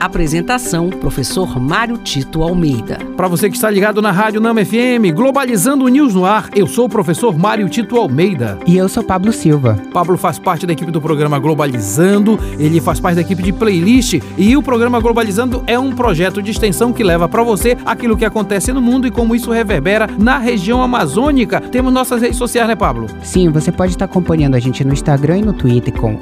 Apresentação: Professor Mário Tito Almeida. Para você que está ligado na Rádio Nama FM, Globalizando News no ar, eu sou o professor Mário Tito Almeida. E eu sou Pablo Silva. Pablo faz parte da equipe do programa Globalizando, ele faz parte da equipe de playlist e o programa Globalizando é um projeto de extensão que leva para você aquilo que acontece no mundo e como isso reverbera na região amazônica. Temos nossas redes sociais, né, Pablo? Sim, você pode estar acompanhando a gente no Instagram e no Twitter com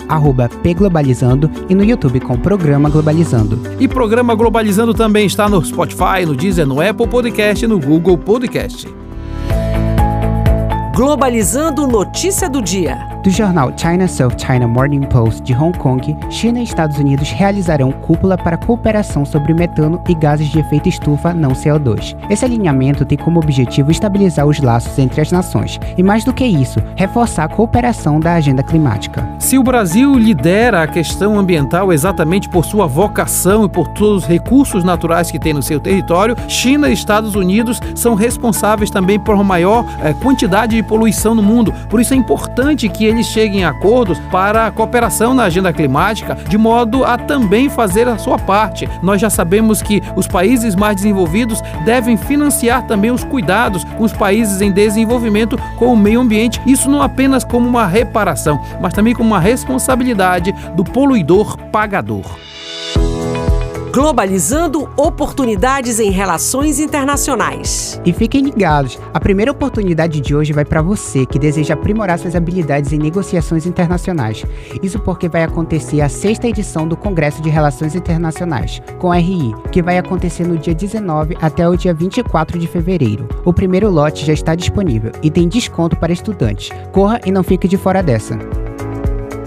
pglobalizando e no YouTube com Programa Globalizando. E programa Globalizando também está no Spotify, no Deezer, no Apple Podcast e no Google Podcast. Globalizando notícia do dia. Do jornal China South China Morning Post de Hong Kong, China e Estados Unidos realizarão cúpula para cooperação sobre metano e gases de efeito estufa não CO2. Esse alinhamento tem como objetivo estabilizar os laços entre as nações e, mais do que isso, reforçar a cooperação da agenda climática. Se o Brasil lidera a questão ambiental exatamente por sua vocação e por todos os recursos naturais que tem no seu território, China e Estados Unidos são responsáveis também por uma maior eh, quantidade de poluição no mundo. Por isso é importante que eles cheguem a acordos para a cooperação na agenda climática, de modo a também fazer a sua parte. Nós já sabemos que os países mais desenvolvidos devem financiar também os cuidados com os países em desenvolvimento com o meio ambiente. Isso não apenas como uma reparação, mas também como uma responsabilidade do poluidor pagador. Globalizando oportunidades em relações internacionais. E fiquem ligados, a primeira oportunidade de hoje vai para você que deseja aprimorar suas habilidades em negociações internacionais. Isso porque vai acontecer a sexta edição do Congresso de Relações Internacionais, com RI, que vai acontecer no dia 19 até o dia 24 de fevereiro. O primeiro lote já está disponível e tem desconto para estudantes. Corra e não fique de fora dessa.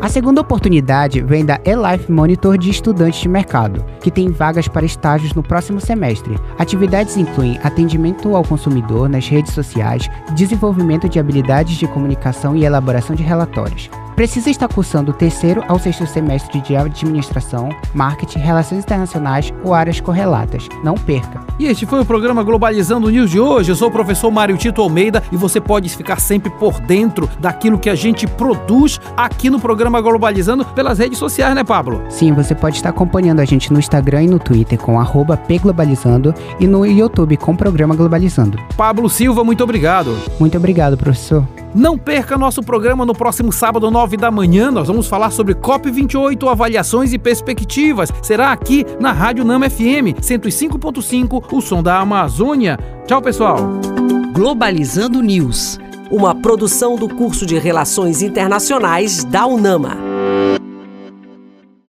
A segunda oportunidade vem da eLife Monitor de estudantes de mercado, que tem vagas para estágios no próximo semestre. Atividades incluem atendimento ao consumidor nas redes sociais, desenvolvimento de habilidades de comunicação e elaboração de relatórios. Precisa estar cursando o terceiro ao sexto semestre de administração, marketing, relações internacionais ou áreas correlatas. Não perca! E este foi o programa Globalizando News de hoje. Eu sou o professor Mário Tito Almeida e você pode ficar sempre por dentro daquilo que a gente produz aqui no programa Globalizando pelas redes sociais, né, Pablo? Sim, você pode estar acompanhando a gente no Instagram e no Twitter com pglobalizando e no YouTube com o programa Globalizando. Pablo Silva, muito obrigado. Muito obrigado, professor. Não perca nosso programa no próximo sábado, 9 da manhã. Nós vamos falar sobre COP28, avaliações e perspectivas. Será aqui na Rádio Nama FM 105.5, o som da Amazônia. Tchau, pessoal. Globalizando News, uma produção do curso de Relações Internacionais da UNAMA.